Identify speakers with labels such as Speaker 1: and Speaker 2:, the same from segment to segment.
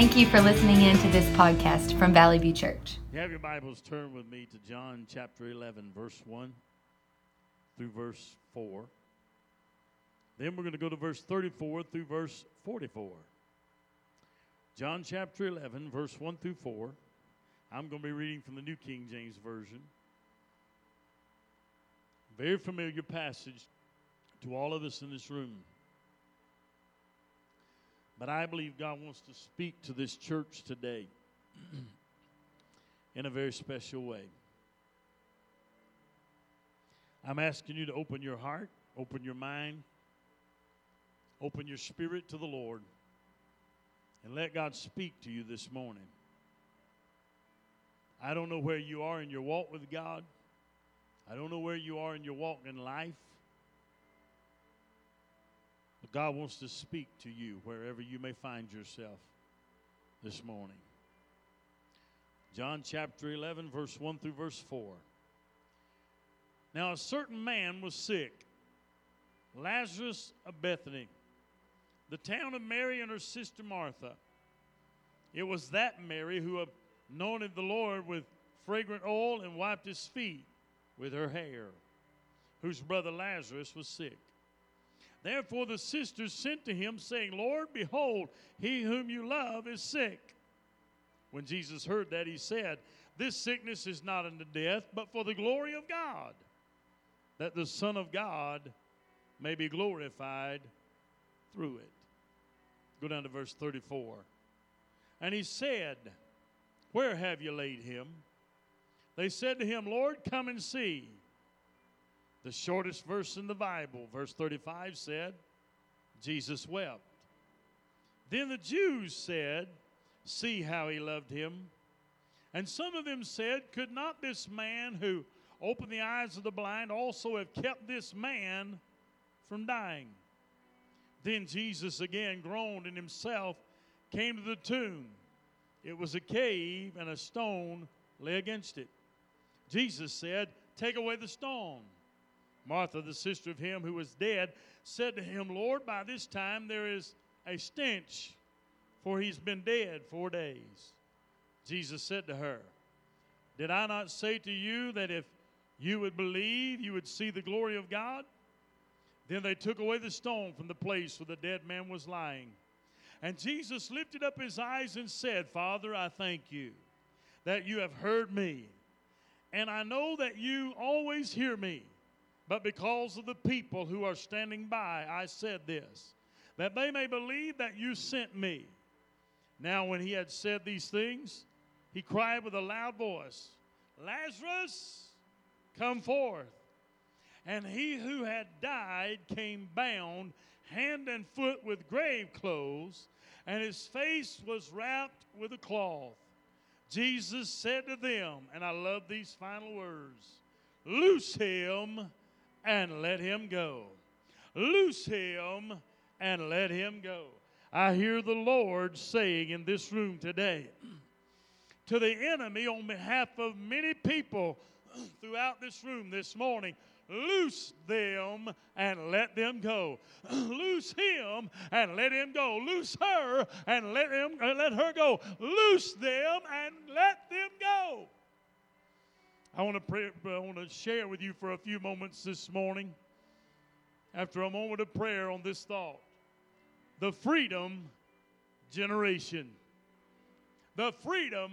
Speaker 1: Thank you for listening in to this podcast from Valley View Church.
Speaker 2: You have your Bibles, turn with me to John chapter 11, verse 1 through verse 4. Then we're going to go to verse 34 through verse 44. John chapter 11, verse 1 through 4. I'm going to be reading from the New King James Version. Very familiar passage to all of us in this room. But I believe God wants to speak to this church today in a very special way. I'm asking you to open your heart, open your mind, open your spirit to the Lord, and let God speak to you this morning. I don't know where you are in your walk with God. I don't know where you are in your walk in life. God wants to speak to you wherever you may find yourself this morning. John chapter 11, verse 1 through verse 4. Now, a certain man was sick, Lazarus of Bethany, the town of Mary and her sister Martha. It was that Mary who anointed the Lord with fragrant oil and wiped his feet with her hair, whose brother Lazarus was sick. Therefore the sisters sent to him, saying, Lord, behold, he whom you love is sick. When Jesus heard that, he said, This sickness is not unto death, but for the glory of God, that the Son of God may be glorified through it. Go down to verse 34. And he said, Where have you laid him? They said to him, Lord, come and see. The shortest verse in the Bible, verse 35 said, Jesus wept. Then the Jews said, See how he loved him. And some of them said, Could not this man who opened the eyes of the blind also have kept this man from dying? Then Jesus again groaned in himself, came to the tomb. It was a cave, and a stone lay against it. Jesus said, Take away the stone. Martha, the sister of him who was dead, said to him, Lord, by this time there is a stench, for he's been dead four days. Jesus said to her, Did I not say to you that if you would believe, you would see the glory of God? Then they took away the stone from the place where the dead man was lying. And Jesus lifted up his eyes and said, Father, I thank you that you have heard me. And I know that you always hear me. But because of the people who are standing by, I said this, that they may believe that you sent me. Now, when he had said these things, he cried with a loud voice, Lazarus, come forth. And he who had died came bound, hand and foot, with grave clothes, and his face was wrapped with a cloth. Jesus said to them, and I love these final words Loose him and let him go. Loose him and let him go. I hear the Lord saying in this room today to the enemy on behalf of many people throughout this room this morning loose them and let them go. loose him and let him go. Loose her and let him uh, let her go. Loose them and let them go. I want to pray, uh, I want to share with you for a few moments this morning. After a moment of prayer on this thought, the freedom generation. The freedom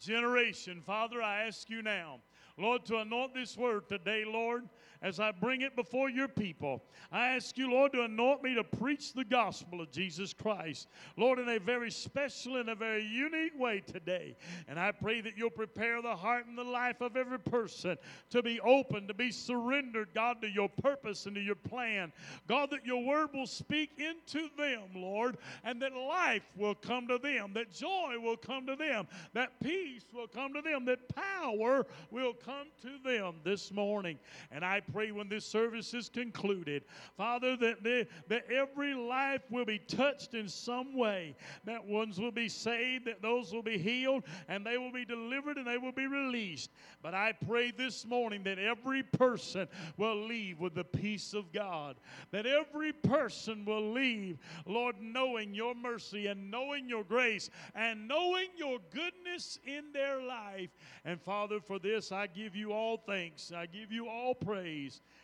Speaker 2: generation. Father, I ask you now, Lord, to anoint this word today, Lord as I bring it before your people. I ask you, Lord, to anoint me to preach the gospel of Jesus Christ, Lord, in a very special and a very unique way today. And I pray that you'll prepare the heart and the life of every person to be open, to be surrendered, God, to your purpose and to your plan. God, that your word will speak into them, Lord, and that life will come to them, that joy will come to them, that peace will come to them, that power will come to them this morning. And I pray when this service is concluded, Father, that, they, that every life will be touched in some way, that ones will be saved, that those will be healed, and they will be delivered and they will be released. But I pray this morning that every person will leave with the peace of God, that every person will leave, Lord, knowing your mercy and knowing your grace and knowing your goodness in their life. And Father, for this I give you all thanks. I give you all praise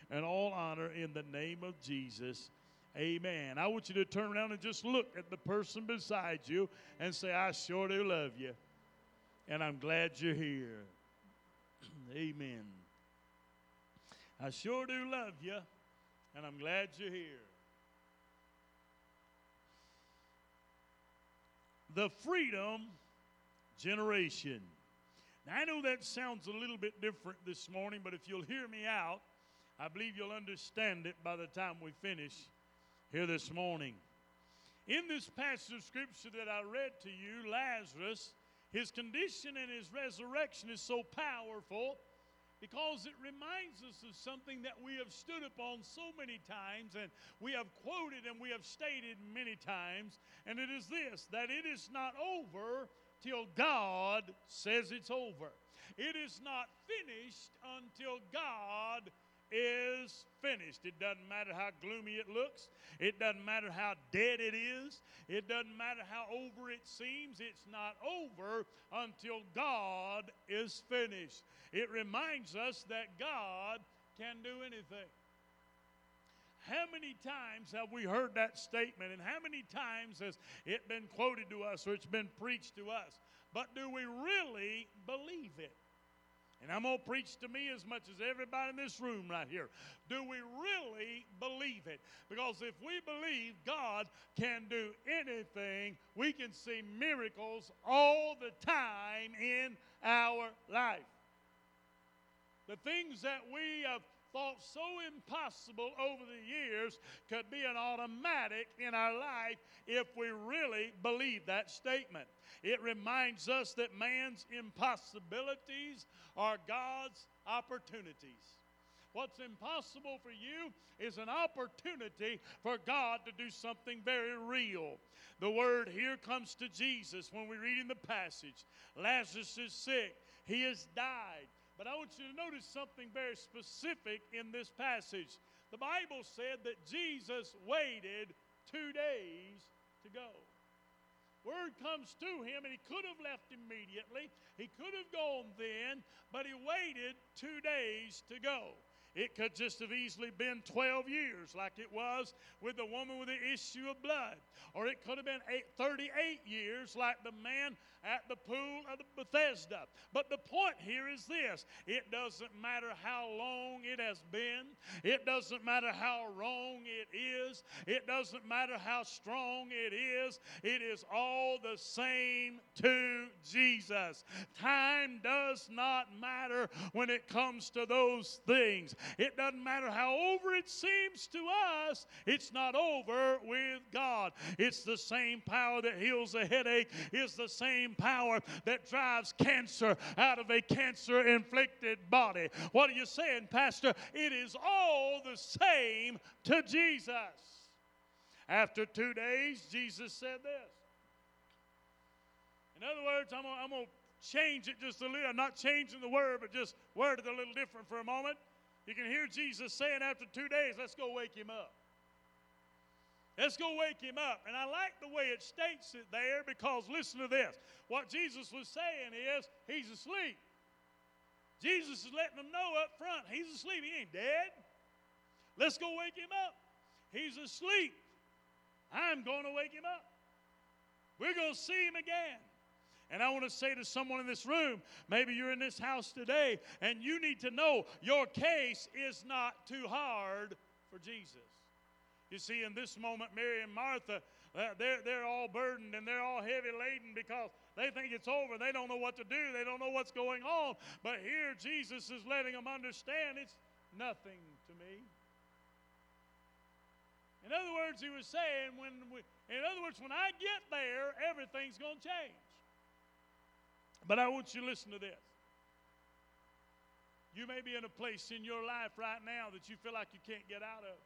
Speaker 2: and all honor in the name of Jesus. Amen. I want you to turn around and just look at the person beside you and say, I sure do love you. And I'm glad you're here. Amen. I sure do love you, and I'm glad you're here. The Freedom Generation. Now, I know that sounds a little bit different this morning, but if you'll hear me out, I believe you'll understand it by the time we finish here this morning. In this passage of scripture that I read to you, Lazarus, his condition and his resurrection is so powerful because it reminds us of something that we have stood upon so many times and we have quoted and we have stated many times, and it is this that it is not over till God says it's over. It is not finished until God is finished. It doesn't matter how gloomy it looks. It doesn't matter how dead it is. It doesn't matter how over it seems. It's not over until God is finished. It reminds us that God can do anything. How many times have we heard that statement, and how many times has it been quoted to us or it's been preached to us? But do we really believe it? And I'm going to preach to me as much as everybody in this room right here. Do we really believe it? Because if we believe God can do anything, we can see miracles all the time in our life. The things that we have thought so impossible over the years could be an automatic in our life if we really believe that statement. It reminds us that man's impossibilities are God's opportunities. What's impossible for you is an opportunity for God to do something very real. The word here comes to Jesus when we read in the passage Lazarus is sick, he has died. But I want you to notice something very specific in this passage. The Bible said that Jesus waited two days to go. Word comes to him, and he could have left immediately. He could have gone then, but he waited two days to go. It could just have easily been 12 years, like it was with the woman with the issue of blood. Or it could have been eight, 38 years, like the man at the pool of Bethesda. But the point here is this it doesn't matter how long it has been, it doesn't matter how wrong it is, it doesn't matter how strong it is, it is all the same to Jesus. Time does not matter when it comes to those things. It doesn't matter how over it seems to us, it's not over with God. It's the same power that heals a headache, it's the same power that drives cancer out of a cancer inflicted body. What are you saying, Pastor? It is all the same to Jesus. After two days, Jesus said this. In other words, I'm going to change it just a little. I'm not changing the word, but just word it a little different for a moment. You can hear Jesus saying after two days, let's go wake him up. Let's go wake him up. And I like the way it states it there because listen to this. What Jesus was saying is, he's asleep. Jesus is letting them know up front, he's asleep. He ain't dead. Let's go wake him up. He's asleep. I'm going to wake him up. We're going to see him again. And I want to say to someone in this room, maybe you're in this house today, and you need to know your case is not too hard for Jesus. You see, in this moment, Mary and Martha, uh, all burdened and they're all heavy laden because they think it's over. They don't know what to do, they don't know what's going on. But here, Jesus is letting them understand it's nothing to me. In other words, he was saying, when we, in other words, when I get there, everything's going to change. But I want you to listen to this. You may be in a place in your life right now that you feel like you can't get out of.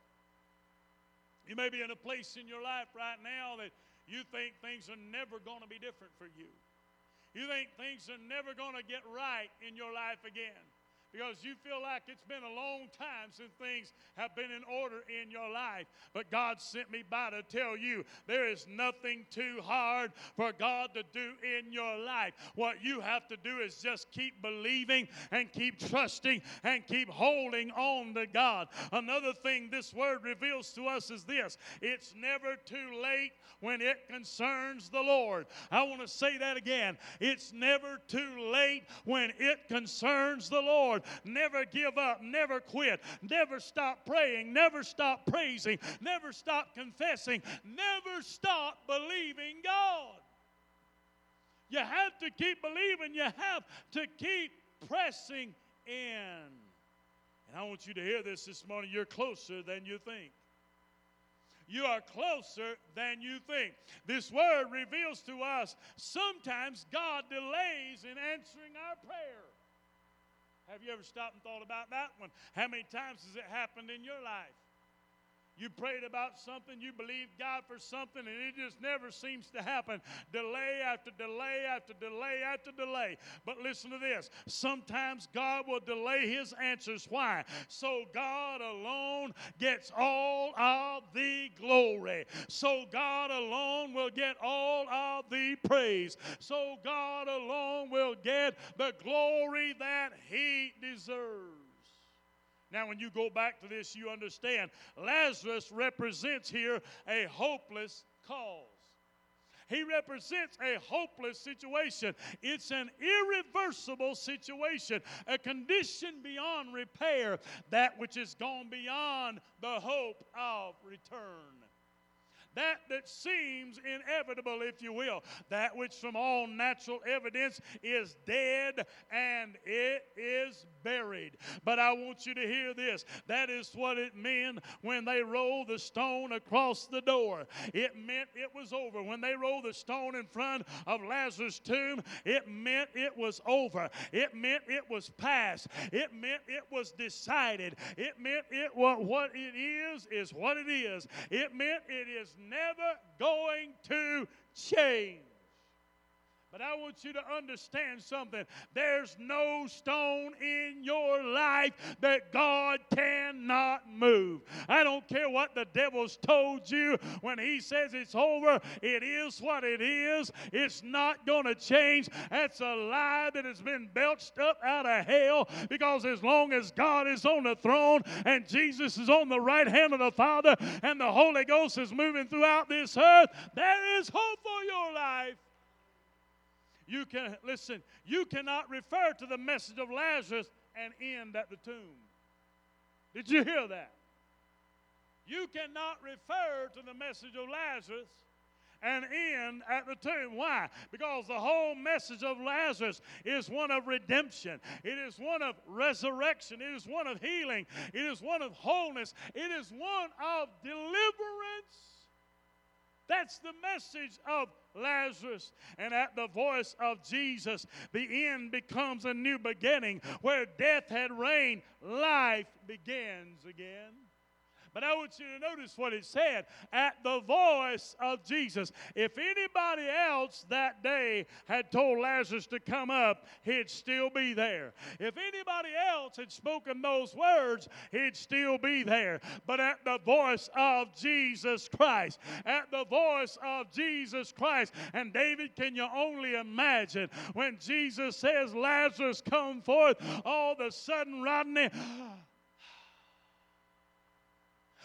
Speaker 2: You may be in a place in your life right now that you think things are never going to be different for you. You think things are never going to get right in your life again because you feel like it's been a long time since things have been in order in your life. But God sent me by to tell you there is nothing too hard for God to do in your life. What you have to do is just keep believing and keep trusting and keep holding on to God. Another thing this word reveals to us is this it's never too late when it concerns the Lord. I want to say that again. It's never too late when it concerns the Lord. Never give up, never quit, never stop praying, never stop praising, never stop confessing, never stop believing God. You have to keep believing, you have to keep pressing in. And I want you to hear this this morning. You're closer than you think. You are closer than you think. This word reveals to us sometimes God delays in answering our prayer. Have you ever stopped and thought about that one? How many times has it happened in your life? You prayed about something, you believed God for something, and it just never seems to happen. Delay after delay after delay after delay. But listen to this sometimes God will delay his answers. Why? So God alone gets all of the glory. So God alone will get all of the praise. So God alone will get the glory that he deserves. Now, when you go back to this, you understand Lazarus represents here a hopeless cause. He represents a hopeless situation. It's an irreversible situation, a condition beyond repair, that which is gone beyond the hope of return that that seems inevitable, if you will, that which from all natural evidence is dead and it is buried. But I want you to hear this. That is what it meant when they rolled the stone across the door. It meant it was over. When they rolled the stone in front of Lazarus' tomb, it meant it was over. It meant it was past. It meant it was decided. It meant it what what it is is what it is. It meant it is never going to change. But I want you to understand something. There's no stone in your life that God cannot move. I don't care what the devil's told you when he says it's over, it is what it is. It's not going to change. That's a lie that has been belched up out of hell because as long as God is on the throne and Jesus is on the right hand of the Father and the Holy Ghost is moving throughout this earth, there is hope for your life. You can listen, you cannot refer to the message of Lazarus and end at the tomb. Did you hear that? You cannot refer to the message of Lazarus and end at the tomb. Why? Because the whole message of Lazarus is one of redemption, it is one of resurrection, it is one of healing, it is one of wholeness, it is one of deliverance. That's the message of Lazarus. And at the voice of Jesus, the end becomes a new beginning. Where death had reigned, life begins again. But I want you to notice what it said at the voice of Jesus. If anybody else that day had told Lazarus to come up, he'd still be there. If anybody else had spoken those words, he'd still be there. But at the voice of Jesus Christ, at the voice of Jesus Christ, and David, can you only imagine when Jesus says, Lazarus, come forth, all of a sudden, Rodney,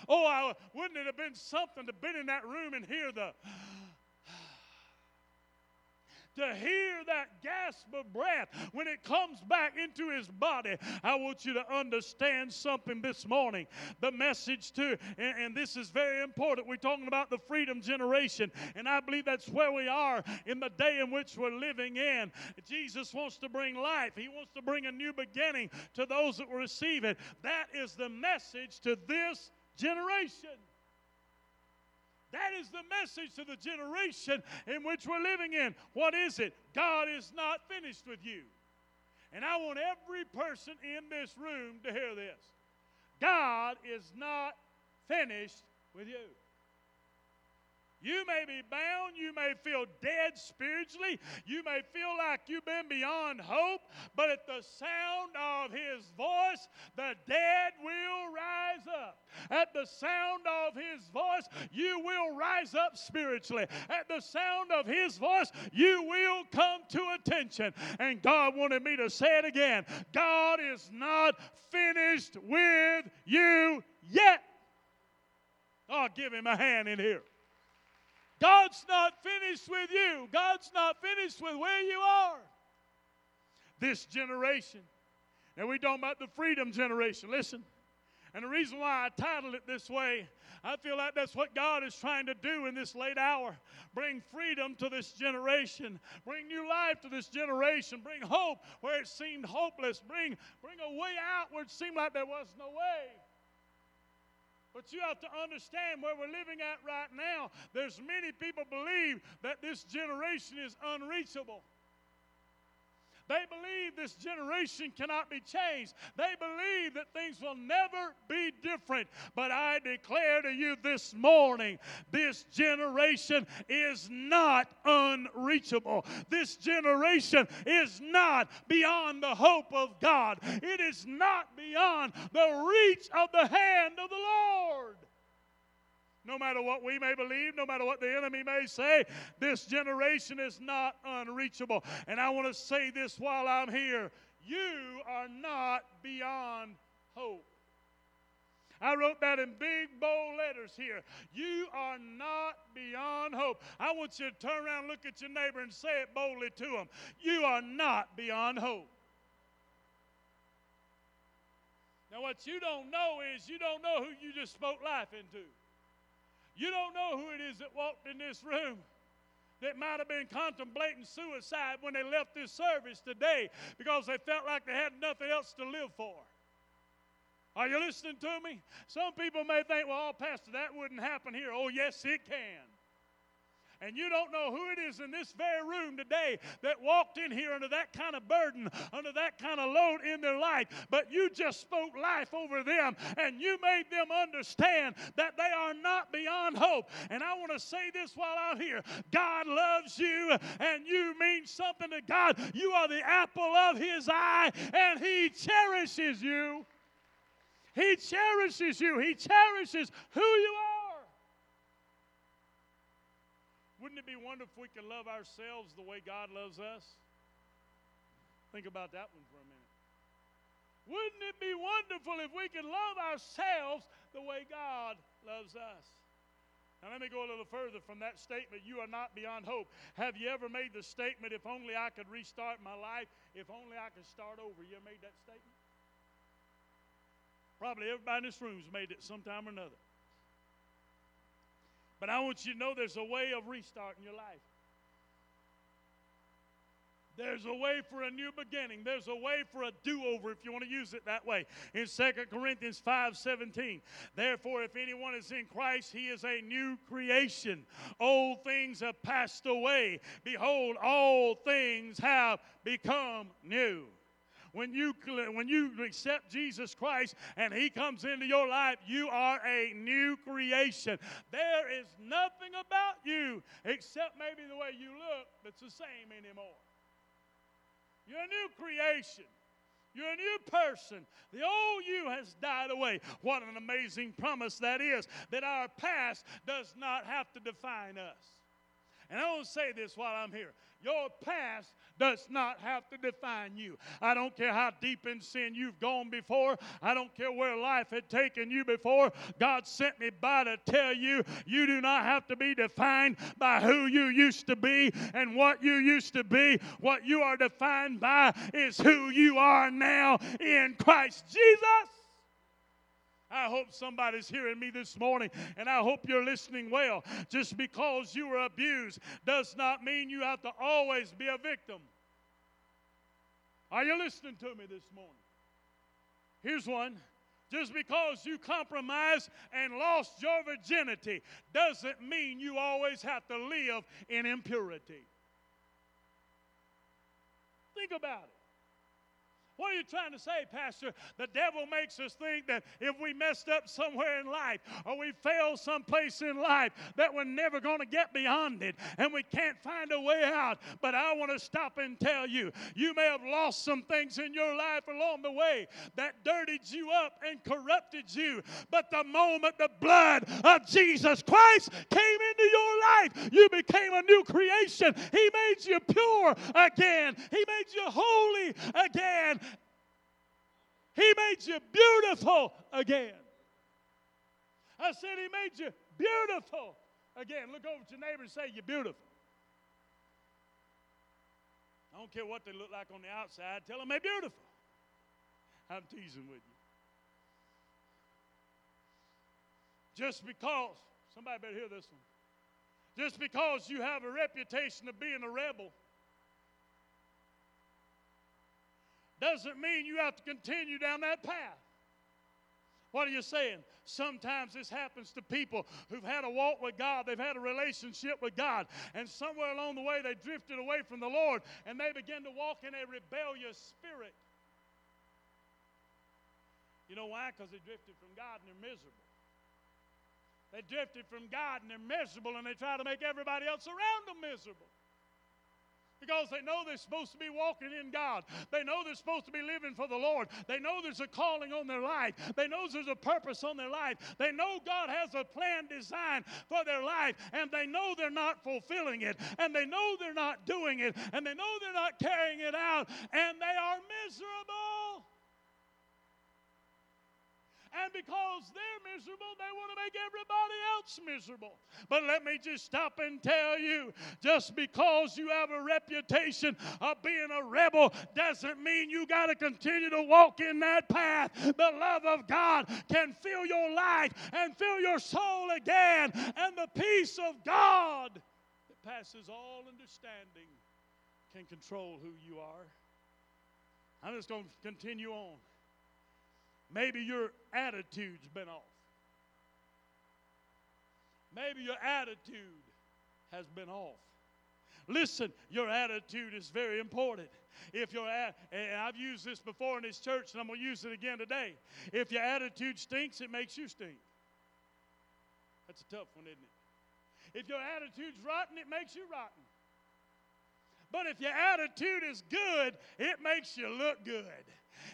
Speaker 2: Oh, I, wouldn't it have been something to be in that room and hear the to hear that gasp of breath when it comes back into his body. I want you to understand something this morning. The message, too, and, and, this is very important. We're talking about the freedom generation, and I believe that's where we are in the day in which we're living in. Jesus wants to bring life, He wants to bring a new beginning to those that will receive it. That is the message to this generation. That is the message to the generation in which we're living in. What is it? God is not finished with you. And I want every person in this room to hear this God is not finished with you. You may be bound. You may feel dead spiritually. You may feel like you've been beyond hope. But at the sound of his voice, the dead will rise up. At the sound of his voice, you will rise up spiritually. At the sound of his voice, you will come to attention. And God wanted me to say it again God is not finished with you yet. Oh, give him a hand in here. God's not finished with you. God's not finished with where you are. This generation, and we talking about the freedom generation. Listen, and the reason why I titled it this way, I feel like that's what God is trying to do in this late hour. Bring freedom to this generation. Bring new life to this generation. Bring hope where it seemed hopeless. Bring, bring a way out where it seemed like there was no way. But you have to understand where we're living at right now. There's many people believe that this generation is unreachable. They believe this generation cannot be changed. They believe that things will never be different. But I declare to you this morning this generation is not unreachable. This generation is not beyond the hope of God, it is not beyond the reach of the hand of the Lord. No matter what we may believe, no matter what the enemy may say, this generation is not unreachable. And I want to say this while I'm here you are not beyond hope. I wrote that in big bold letters here. You are not beyond hope. I want you to turn around look at your neighbor and say it boldly to him. You are not beyond hope. Now, what you don't know is you don't know who you just spoke life into. You don't know who it is that walked in this room that might have been contemplating suicide when they left this service today because they felt like they had nothing else to live for. Are you listening to me? Some people may think, well, Pastor, that wouldn't happen here. Oh, yes, it can. And you don't know who it is in this very room today that walked in here under that kind of burden, under that kind of load in their life. But you just spoke life over them and you made them understand that they are not beyond hope. And I want to say this while I'm here God loves you and you mean something to God. You are the apple of His eye and He cherishes you. He cherishes you, He cherishes who you are. Wouldn't it be wonderful if we could love ourselves the way God loves us? Think about that one for a minute. Wouldn't it be wonderful if we could love ourselves the way God loves us? Now, let me go a little further from that statement. You are not beyond hope. Have you ever made the statement, if only I could restart my life, if only I could start over? You made that statement? Probably everybody in this room has made it sometime or another. But I want you to know there's a way of restarting your life. There's a way for a new beginning. There's a way for a do-over if you want to use it that way. In 2 Corinthians 5:17, therefore if anyone is in Christ, he is a new creation. Old things have passed away. Behold, all things have become new when you, when you accept Jesus Christ and He comes into your life, you are a new creation. There is nothing about you except maybe the way you look that's the same anymore. You're a new creation. You're a new person. The old you has died away. What an amazing promise that is that our past does not have to define us. And I want to say this while I'm here. Your past does not have to define you. I don't care how deep in sin you've gone before. I don't care where life had taken you before. God sent me by to tell you you do not have to be defined by who you used to be and what you used to be. What you are defined by is who you are now in Christ Jesus. I hope somebody's hearing me this morning, and I hope you're listening well. Just because you were abused does not mean you have to always be a victim. Are you listening to me this morning? Here's one. Just because you compromised and lost your virginity doesn't mean you always have to live in impurity. Think about it. What are you trying to say, Pastor? The devil makes us think that if we messed up somewhere in life or we failed someplace in life, that we're never going to get beyond it and we can't find a way out. But I want to stop and tell you, you may have lost some things in your life along the way that dirtied you up and corrupted you. But the moment the blood of Jesus Christ came into your life, you became a new creation. He made you pure again, He made you holy again. He made you beautiful again. I said, He made you beautiful again. Look over at your neighbor and say, You're beautiful. I don't care what they look like on the outside, tell them they're beautiful. I'm teasing with you. Just because, somebody better hear this one. Just because you have a reputation of being a rebel doesn't mean you have to continue down that path. What are you saying? Sometimes this happens to people who've had a walk with God, they've had a relationship with God, and somewhere along the way they drifted away from the Lord and they begin to walk in a rebellious spirit. You know why? Because they drifted from God and they're miserable. They drifted from God and they're miserable and they try to make everybody else around them miserable. Because they know they're supposed to be walking in God. They know they're supposed to be living for the Lord. They know there's a calling on their life. They know there's a purpose on their life. They know God has a plan designed for their life. And they know they're not fulfilling it. And they know they're not doing it. And they know they're not carrying it out. And they are miserable. And because they're miserable, they want to make everybody else miserable. But let me just stop and tell you just because you have a reputation of being a rebel doesn't mean you got to continue to walk in that path. The love of God can fill your life and fill your soul again. And the peace of God that passes all understanding can control who you are. I'm just going to continue on. Maybe your attitude's been off. Maybe your attitude has been off. Listen, your attitude is very important. If your and I've used this before in this church, and I'm going to use it again today. If your attitude stinks, it makes you stink. That's a tough one, isn't it? If your attitude's rotten, it makes you rotten. But if your attitude is good, it makes you look good.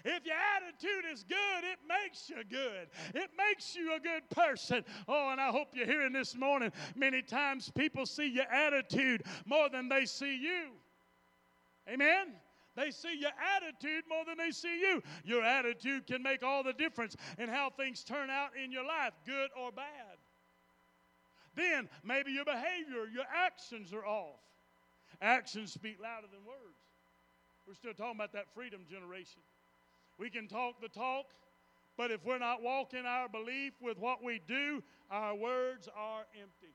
Speaker 2: If your attitude is good, it makes you good. It makes you a good person. Oh, and I hope you're hearing this morning. Many times people see your attitude more than they see you. Amen? They see your attitude more than they see you. Your attitude can make all the difference in how things turn out in your life, good or bad. Then maybe your behavior, your actions are off. Actions speak louder than words. We're still talking about that freedom generation. We can talk the talk, but if we're not walking our belief with what we do, our words are empty.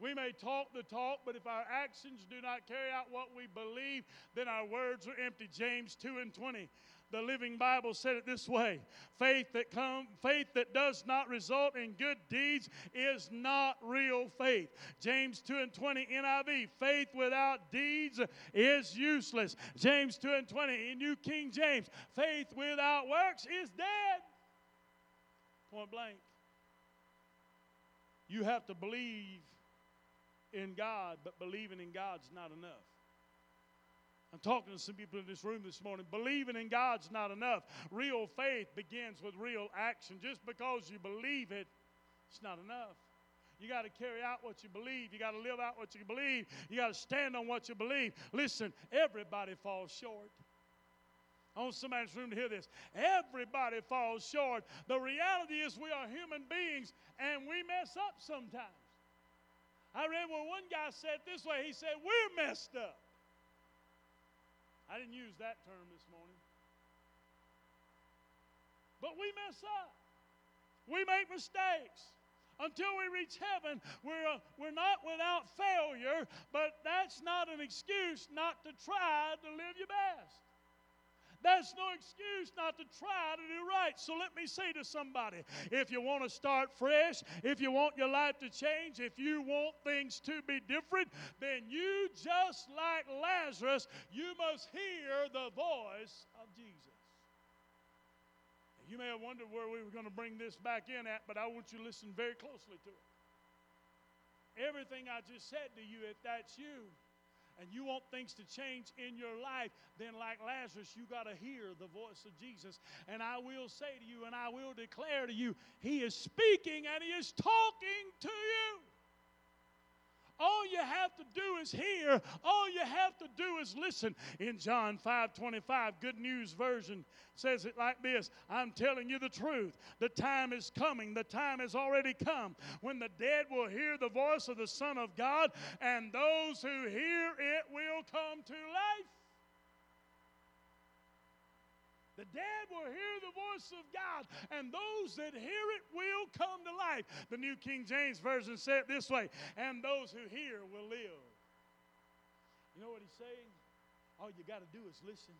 Speaker 2: We may talk the talk, but if our actions do not carry out what we believe, then our words are empty. James 2 and 20. The Living Bible said it this way: faith that come, faith that does not result in good deeds is not real faith. James 2 and 20 NIV, faith without deeds is useless. James 2 and 20 in New King James, faith without works is dead. Point blank. You have to believe in God, but believing in God's not enough. I'm talking to some people in this room this morning. Believing in God's not enough. Real faith begins with real action. Just because you believe it, it's not enough. You got to carry out what you believe. You got to live out what you believe. You got to stand on what you believe. Listen, everybody falls short. I want somebody in this room to hear this. Everybody falls short. The reality is, we are human beings and we mess up sometimes. I read where one guy said this way he said, We're messed up. I didn't use that term this morning. But we mess up. We make mistakes. Until we reach heaven, we're, we're not without failure, but that's not an excuse not to try to live your best. That's no excuse not to try to do right. So let me say to somebody if you want to start fresh, if you want your life to change, if you want things to be different, then you, just like Lazarus, you must hear the voice of Jesus. You may have wondered where we were going to bring this back in at, but I want you to listen very closely to it. Everything I just said to you, if that's you, and you want things to change in your life, then, like Lazarus, you got to hear the voice of Jesus. And I will say to you, and I will declare to you, He is speaking and He is talking to you. All you have to do is hear. All you have to do is listen. In John 5 25, Good News Version says it like this I'm telling you the truth. The time is coming, the time has already come when the dead will hear the voice of the Son of God, and those who hear it will come to life. The dead will hear the voice of God, and those that hear it will come to life. The New King James Version said it this way and those who hear will live. You know what he's saying? All you got to do is listen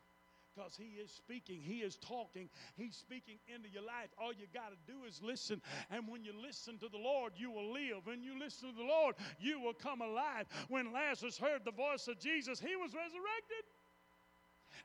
Speaker 2: because he is speaking, he is talking, he's speaking into your life. All you got to do is listen. And when you listen to the Lord, you will live. When you listen to the Lord, you will come alive. When Lazarus heard the voice of Jesus, he was resurrected.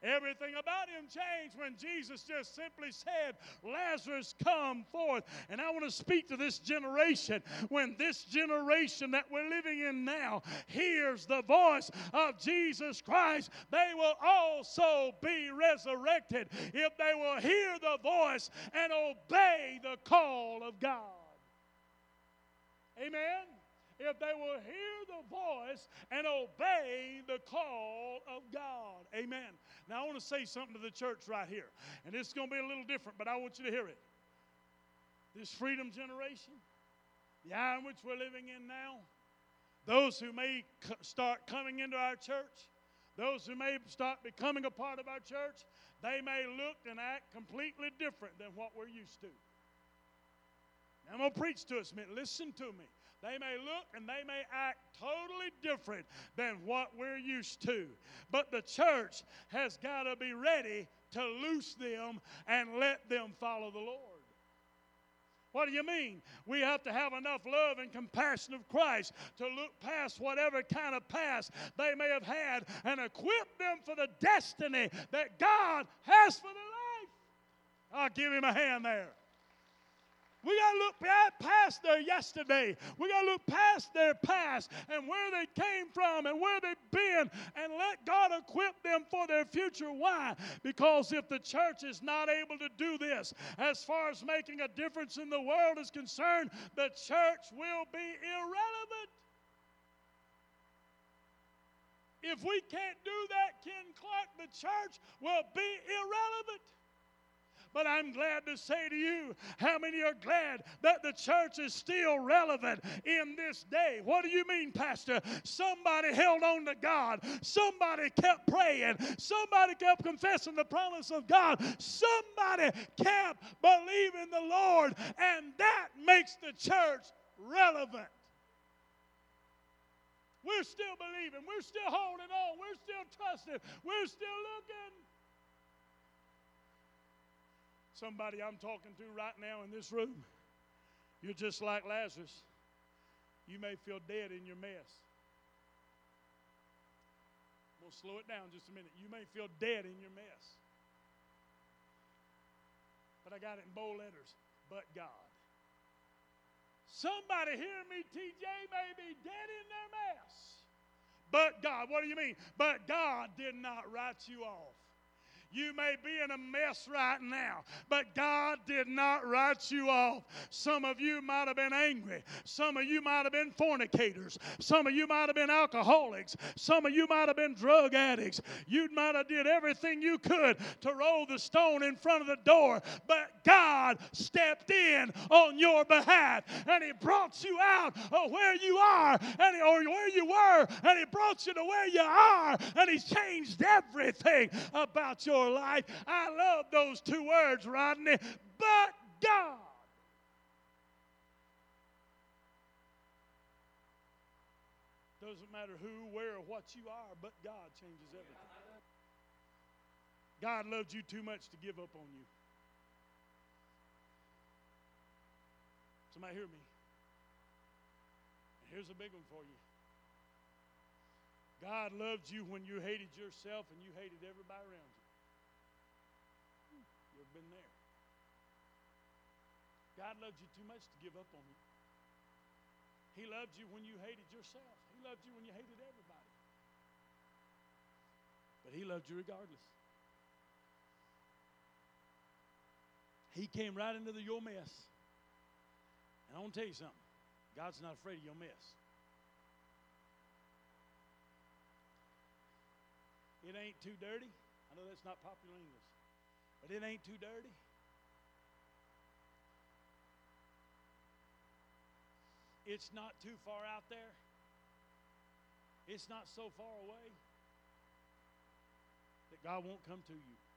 Speaker 2: Everything about him changed when Jesus just simply said, Lazarus, come forth. And I want to speak to this generation. When this generation that we're living in now hears the voice of Jesus Christ, they will also be resurrected if they will hear the voice and obey the call of God. Amen if they will hear the voice and obey the call of God. Amen. Now, I want to say something to the church right here, and it's going to be a little different, but I want you to hear it. This freedom generation, the hour in which we're living in now, those who may start coming into our church, those who may start becoming a part of our church, they may look and act completely different than what we're used to. Now, I'm going to preach to us minute. Listen to me. They may look and they may act totally different than what we're used to. But the church has got to be ready to loose them and let them follow the Lord. What do you mean? We have to have enough love and compassion of Christ to look past whatever kind of past they may have had and equip them for the destiny that God has for their life. I'll give him a hand there. We got to look past their yesterday. We got to look past their past and where they came from and where they've been and let God equip them for their future. Why? Because if the church is not able to do this, as far as making a difference in the world is concerned, the church will be irrelevant. If we can't do that, Ken Clark, the church will be irrelevant. But I'm glad to say to you, how many are glad that the church is still relevant in this day? What do you mean, Pastor? Somebody held on to God, somebody kept praying, somebody kept confessing the promise of God, somebody kept believing the Lord, and that makes the church relevant. We're still believing. We're still holding on. We're still trusting. We're still looking. Somebody I'm talking to right now in this room, you're just like Lazarus. You may feel dead in your mess. We'll slow it down just a minute. You may feel dead in your mess. But I got it in bold letters. But God. Somebody hear me, TJ, may be dead in their mess. But God, what do you mean? But God did not write you off. You may be in a mess right now, but God did not write you off. Some of you might have been angry. Some of you might have been fornicators. Some of you might have been alcoholics. Some of you might have been drug addicts. You might have did everything you could to roll the stone in front of the door, but God stepped in on your behalf and He brought you out of where you are and he, or where you were, and He brought you to where you are, and He's changed everything about your your life. I love those two words, Rodney. But God. Doesn't matter who, where, or what you are, but God changes everything. God loved you too much to give up on you. Somebody hear me? And here's a big one for you. God loved you when you hated yourself and you hated everybody around you. Been there? God loved you too much to give up on you. He loved you when you hated yourself. He loved you when you hated everybody. But He loved you regardless. He came right into the, your mess. And I want to tell you something God's not afraid of your mess. It ain't too dirty. I know that's not popular English, but it ain't too dirty. It's not too far out there. It's not so far away that God won't come to you.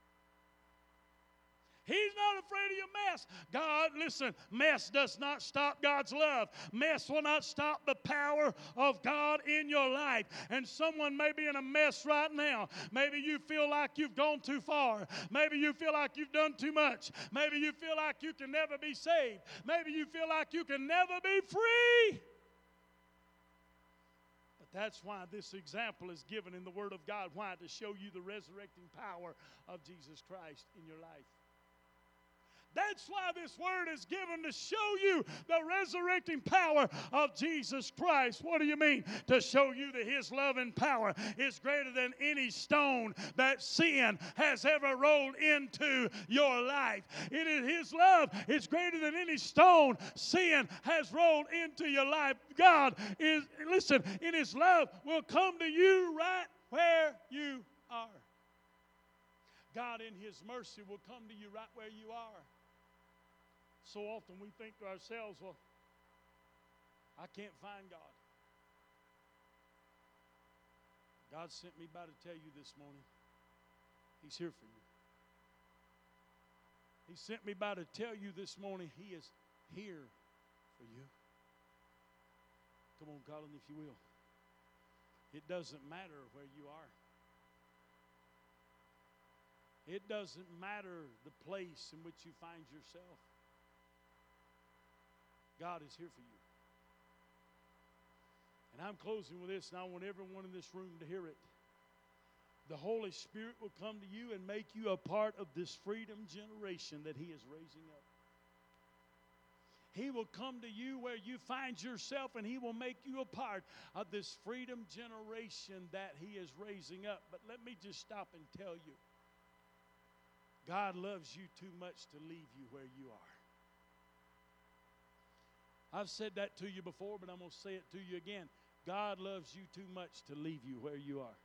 Speaker 2: He's not afraid of your mess. God, listen, mess does not stop God's love. Mess will not stop the power of God in your life. And someone may be in a mess right now. Maybe you feel like you've gone too far. Maybe you feel like you've done too much. Maybe you feel like you can never be saved. Maybe you feel like you can never be free. But that's why this example is given in the Word of God. Why? To show you the resurrecting power of Jesus Christ in your life. That's why this word is given to show you the resurrecting power of Jesus Christ. What do you mean? To show you that His love and power is greater than any stone that sin has ever rolled into your life. It is His love is greater than any stone sin has rolled into your life. God is, listen, in His love will come to you right where you are. God, in His mercy, will come to you right where you are. So often we think to ourselves, well, I can't find God. God sent me by to tell you this morning, He's here for you. He sent me by to tell you this morning, He is here for you. Come on, Colin, if you will. It doesn't matter where you are. It doesn't matter the place in which you find yourself. God is here for you. And I'm closing with this, and I want everyone in this room to hear it. The Holy Spirit will come to you and make you a part of this freedom generation that He is raising up. He will come to you where you find yourself and He will make you a part of this freedom generation that He is raising up. But let me just stop and tell you God loves you too much to leave you where you are. I've said that to you before, but I'm going to say it to you again. God loves you too much to leave you where you are.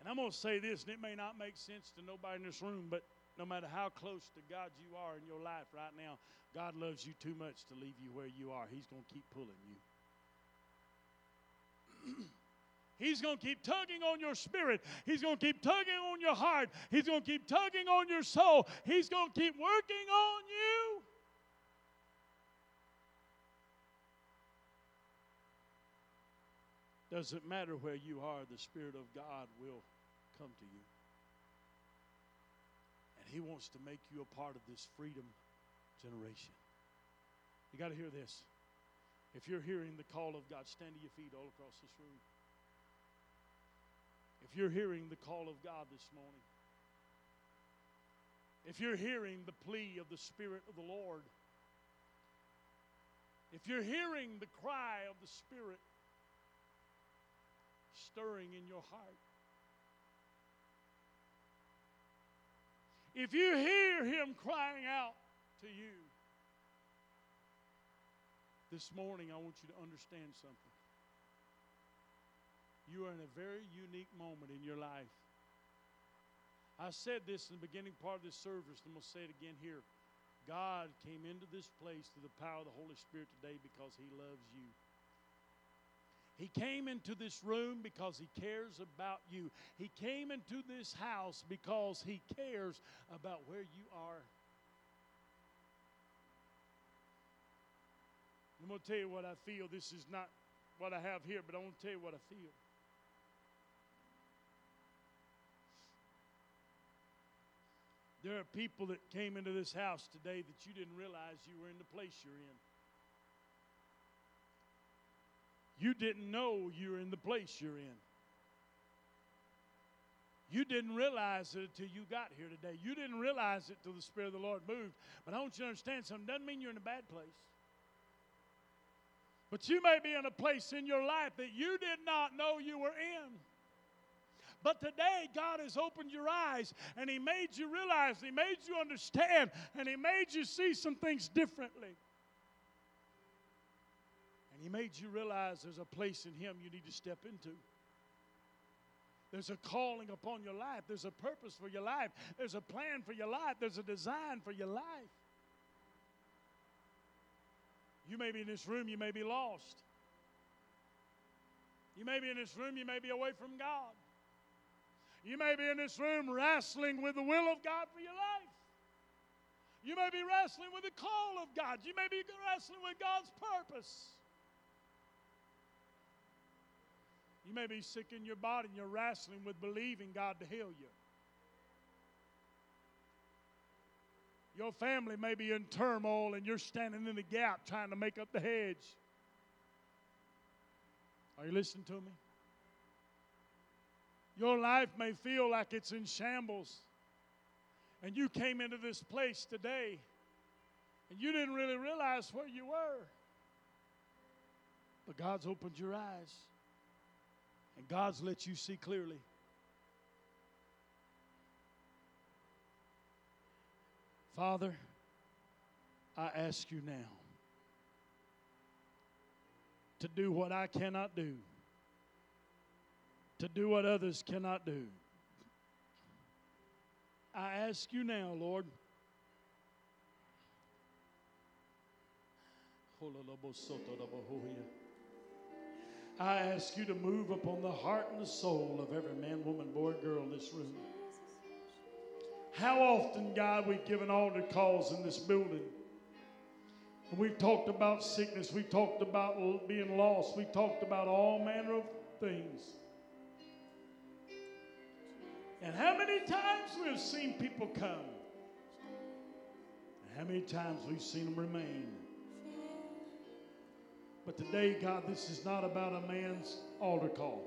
Speaker 2: And I'm going to say this, and it may not make sense to nobody in this room, but no matter how close to God you are in your life right now, God loves you too much to leave you where you are. He's going to keep pulling you. He's going to keep tugging on your spirit. He's going to keep tugging on your heart. He's going to keep tugging on your soul. He's going to keep working on you. Doesn't matter where you are, the Spirit of God will come to you. And He wants to make you a part of this freedom generation. You got to hear this. If you're hearing the call of God, stand to your feet all across this room. If you're hearing the call of God this morning, if you're hearing the plea of the Spirit of the Lord, if you're hearing the cry of the Spirit. Stirring in your heart, if you hear Him crying out to you. This morning, I want you to understand something. You are in a very unique moment in your life. I said this in the beginning part of this service, and I'm going to say it again here. God came into this place through the power of the Holy Spirit today because He loves you. He came into this room because He cares about you. He came into this house because He cares about where you are. I'm going to tell you what I feel. This is not what I have here, but I want to tell you what I feel. There are people that came into this house today that you didn't realize you were in the place you're in. You didn't know you were in the place you're in. You didn't realize it until you got here today. You didn't realize it till the Spirit of the Lord moved. But I want you to understand something. Doesn't mean you're in a bad place. But you may be in a place in your life that you did not know you were in. But today, God has opened your eyes and He made you realize, He made you understand, and He made you see some things differently. And He made you realize there's a place in Him you need to step into. There's a calling upon your life. There's a purpose for your life. There's a plan for your life. There's a design for your life. You may be in this room, you may be lost. You may be in this room, you may be away from God. You may be in this room wrestling with the will of God for your life. You may be wrestling with the call of God. You may be wrestling with God's purpose. You may be sick in your body and you're wrestling with believing God to heal you. Your family may be in turmoil and you're standing in the gap trying to make up the hedge. Are you listening to me? Your life may feel like it's in shambles. And you came into this place today and you didn't really realize where you were. But God's opened your eyes and God's let you see clearly. Father, I ask you now to do what I cannot do, to do what others cannot do. I ask you now, Lord. I ask you to move upon the heart and the soul of every man, woman, boy, girl in this room. How often, God, we've given altar calls in this building. We've talked about sickness. We've talked about being lost. We've talked about all manner of things. And how many times we've seen people come. And how many times we've seen them remain. But today, God, this is not about a man's altar call.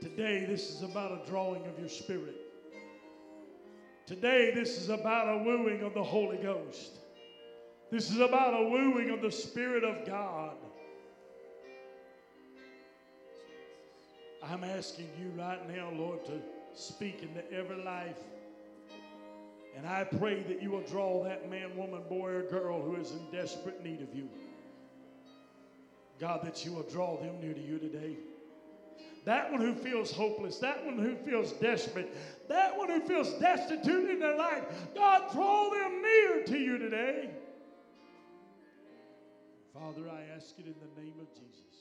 Speaker 2: Today, this is about a drawing of your spirit. Today, this is about a wooing of the Holy Ghost. This is about a wooing of the Spirit of God. I'm asking you right now, Lord, to speak into every life. And I pray that you will draw that man, woman, boy, or girl who is in desperate need of you. God, that you will draw them near to you today. That one who feels hopeless, that one who feels desperate, that one who feels destitute in their life, God, draw them near to you today. Father, I ask it in the name of Jesus.